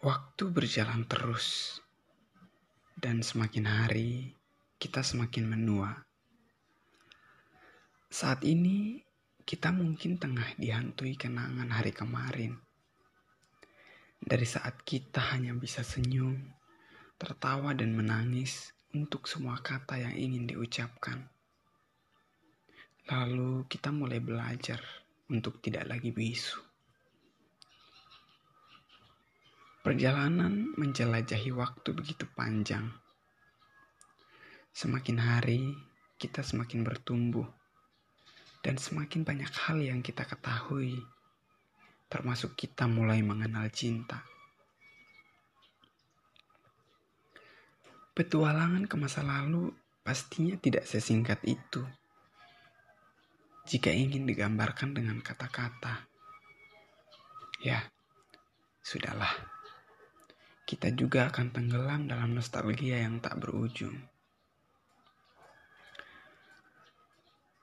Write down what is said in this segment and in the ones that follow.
Waktu berjalan terus, dan semakin hari kita semakin menua. Saat ini, kita mungkin tengah dihantui kenangan hari kemarin. Dari saat kita hanya bisa senyum, tertawa, dan menangis untuk semua kata yang ingin diucapkan. Lalu kita mulai belajar untuk tidak lagi bisu. Perjalanan menjelajahi waktu begitu panjang. Semakin hari, kita semakin bertumbuh, dan semakin banyak hal yang kita ketahui, termasuk kita mulai mengenal cinta. Petualangan ke masa lalu pastinya tidak sesingkat itu. Jika ingin digambarkan dengan kata-kata, ya, sudahlah kita juga akan tenggelam dalam nostalgia yang tak berujung.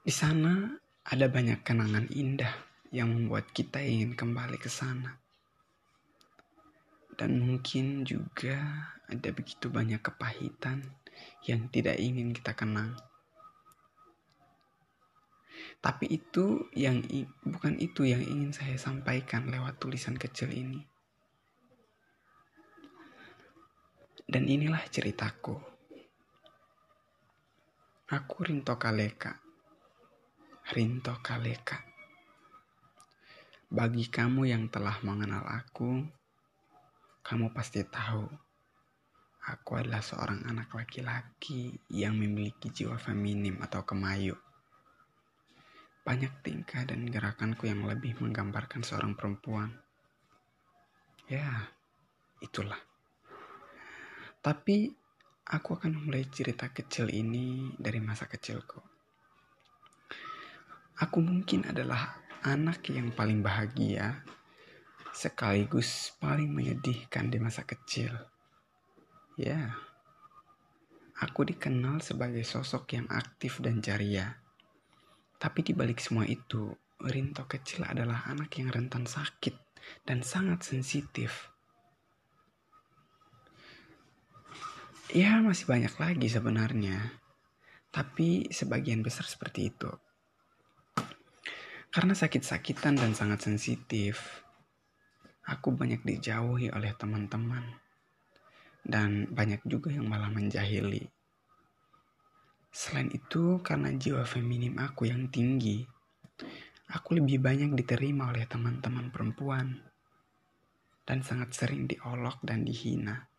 Di sana ada banyak kenangan indah yang membuat kita ingin kembali ke sana. Dan mungkin juga ada begitu banyak kepahitan yang tidak ingin kita kenang. Tapi itu yang bukan itu yang ingin saya sampaikan lewat tulisan kecil ini. Dan inilah ceritaku. Aku Rinto Kaleka. Rinto Kaleka. Bagi kamu yang telah mengenal aku, kamu pasti tahu aku adalah seorang anak laki-laki yang memiliki jiwa feminim atau kemayu. Banyak tingkah dan gerakanku yang lebih menggambarkan seorang perempuan. Ya, itulah. Tapi aku akan mulai cerita kecil ini dari masa kecilku. Aku mungkin adalah anak yang paling bahagia sekaligus paling menyedihkan di masa kecil. Ya, aku dikenal sebagai sosok yang aktif dan ceria. Tapi di balik semua itu, Rinto kecil adalah anak yang rentan sakit dan sangat sensitif. Ya masih banyak lagi sebenarnya. Tapi sebagian besar seperti itu. Karena sakit-sakitan dan sangat sensitif, aku banyak dijauhi oleh teman-teman. Dan banyak juga yang malah menjahili. Selain itu, karena jiwa feminim aku yang tinggi, aku lebih banyak diterima oleh teman-teman perempuan. Dan sangat sering diolok dan dihina.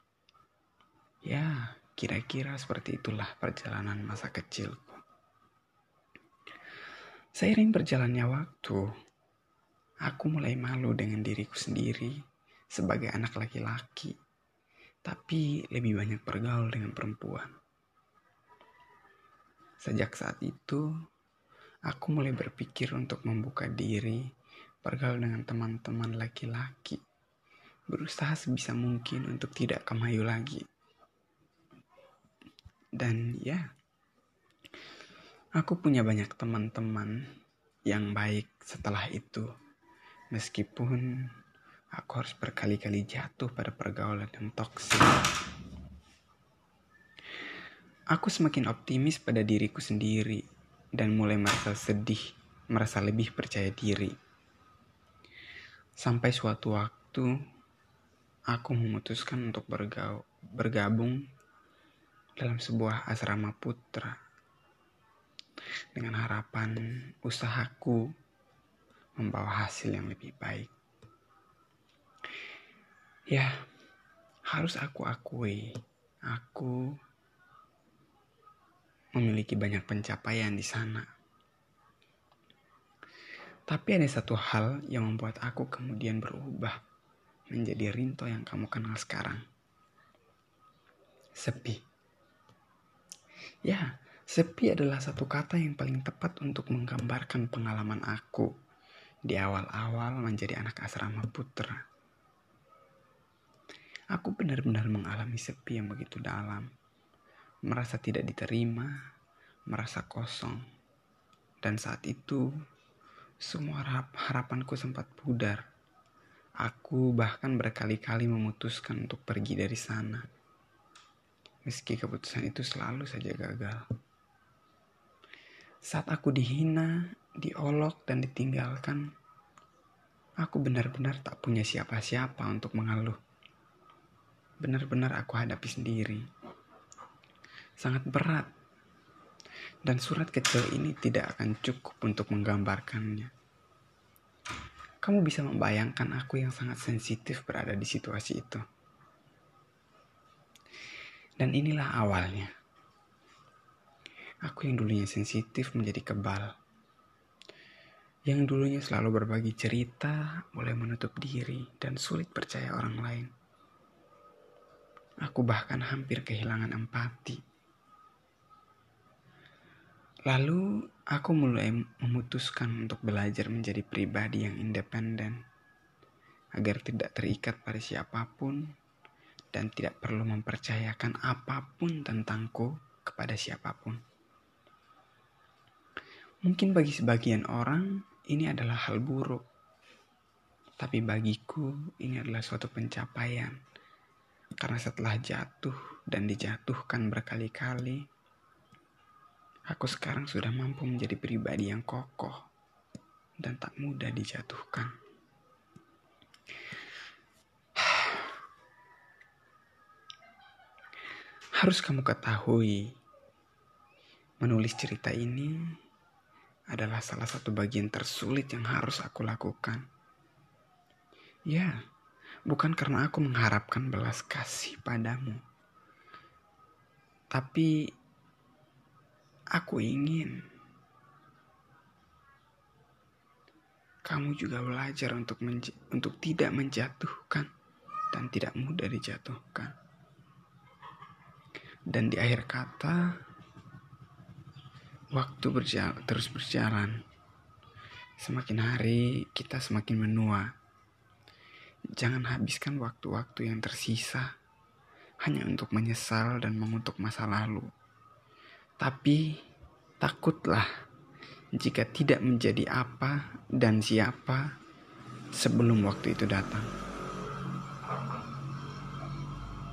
Ya, kira-kira seperti itulah perjalanan masa kecilku. Seiring berjalannya waktu, aku mulai malu dengan diriku sendiri sebagai anak laki-laki, tapi lebih banyak bergaul dengan perempuan. Sejak saat itu, aku mulai berpikir untuk membuka diri, bergaul dengan teman-teman laki-laki, berusaha sebisa mungkin untuk tidak kemayu lagi. Dan ya, aku punya banyak teman-teman yang baik setelah itu. Meskipun aku harus berkali-kali jatuh pada pergaulan yang toksik. Aku semakin optimis pada diriku sendiri dan mulai merasa sedih, merasa lebih percaya diri. Sampai suatu waktu, aku memutuskan untuk bergabung dalam sebuah asrama putra dengan harapan usahaku membawa hasil yang lebih baik. Ya, harus aku akui, aku memiliki banyak pencapaian di sana. Tapi ada satu hal yang membuat aku kemudian berubah menjadi Rinto yang kamu kenal sekarang. Sepi. Ya, sepi adalah satu kata yang paling tepat untuk menggambarkan pengalaman aku di awal-awal menjadi anak asrama putra. Aku benar-benar mengalami sepi yang begitu dalam, merasa tidak diterima, merasa kosong. Dan saat itu, semua harap harapanku sempat pudar. Aku bahkan berkali-kali memutuskan untuk pergi dari sana. Meski keputusan itu selalu saja gagal. Saat aku dihina, diolok, dan ditinggalkan, aku benar-benar tak punya siapa-siapa untuk mengeluh. Benar-benar aku hadapi sendiri. Sangat berat. Dan surat kecil ini tidak akan cukup untuk menggambarkannya. Kamu bisa membayangkan aku yang sangat sensitif berada di situasi itu. Dan inilah awalnya. Aku yang dulunya sensitif menjadi kebal. Yang dulunya selalu berbagi cerita, mulai menutup diri dan sulit percaya orang lain. Aku bahkan hampir kehilangan empati. Lalu aku mulai memutuskan untuk belajar menjadi pribadi yang independen agar tidak terikat pada siapa pun dan tidak perlu mempercayakan apa pun tentangku kepada siapa pun. Mungkin bagi sebagian orang ini adalah hal buruk, tapi bagiku ini adalah suatu pencapaian karena setelah jatuh dan dijatuhkan berkali-kali Aku sekarang sudah mampu menjadi pribadi yang kokoh dan tak mudah dijatuhkan. Harus kamu ketahui, menulis cerita ini adalah salah satu bagian tersulit yang harus aku lakukan. Ya, bukan karena aku mengharapkan belas kasih padamu, tapi Aku ingin kamu juga belajar untuk untuk tidak menjatuhkan dan tidak mudah dijatuhkan. Dan di akhir kata, waktu berjalan, terus berjalan. Semakin hari kita semakin menua. Jangan habiskan waktu-waktu yang tersisa hanya untuk menyesal dan mengutuk masa lalu. Tapi takutlah jika tidak menjadi apa dan siapa sebelum waktu itu datang.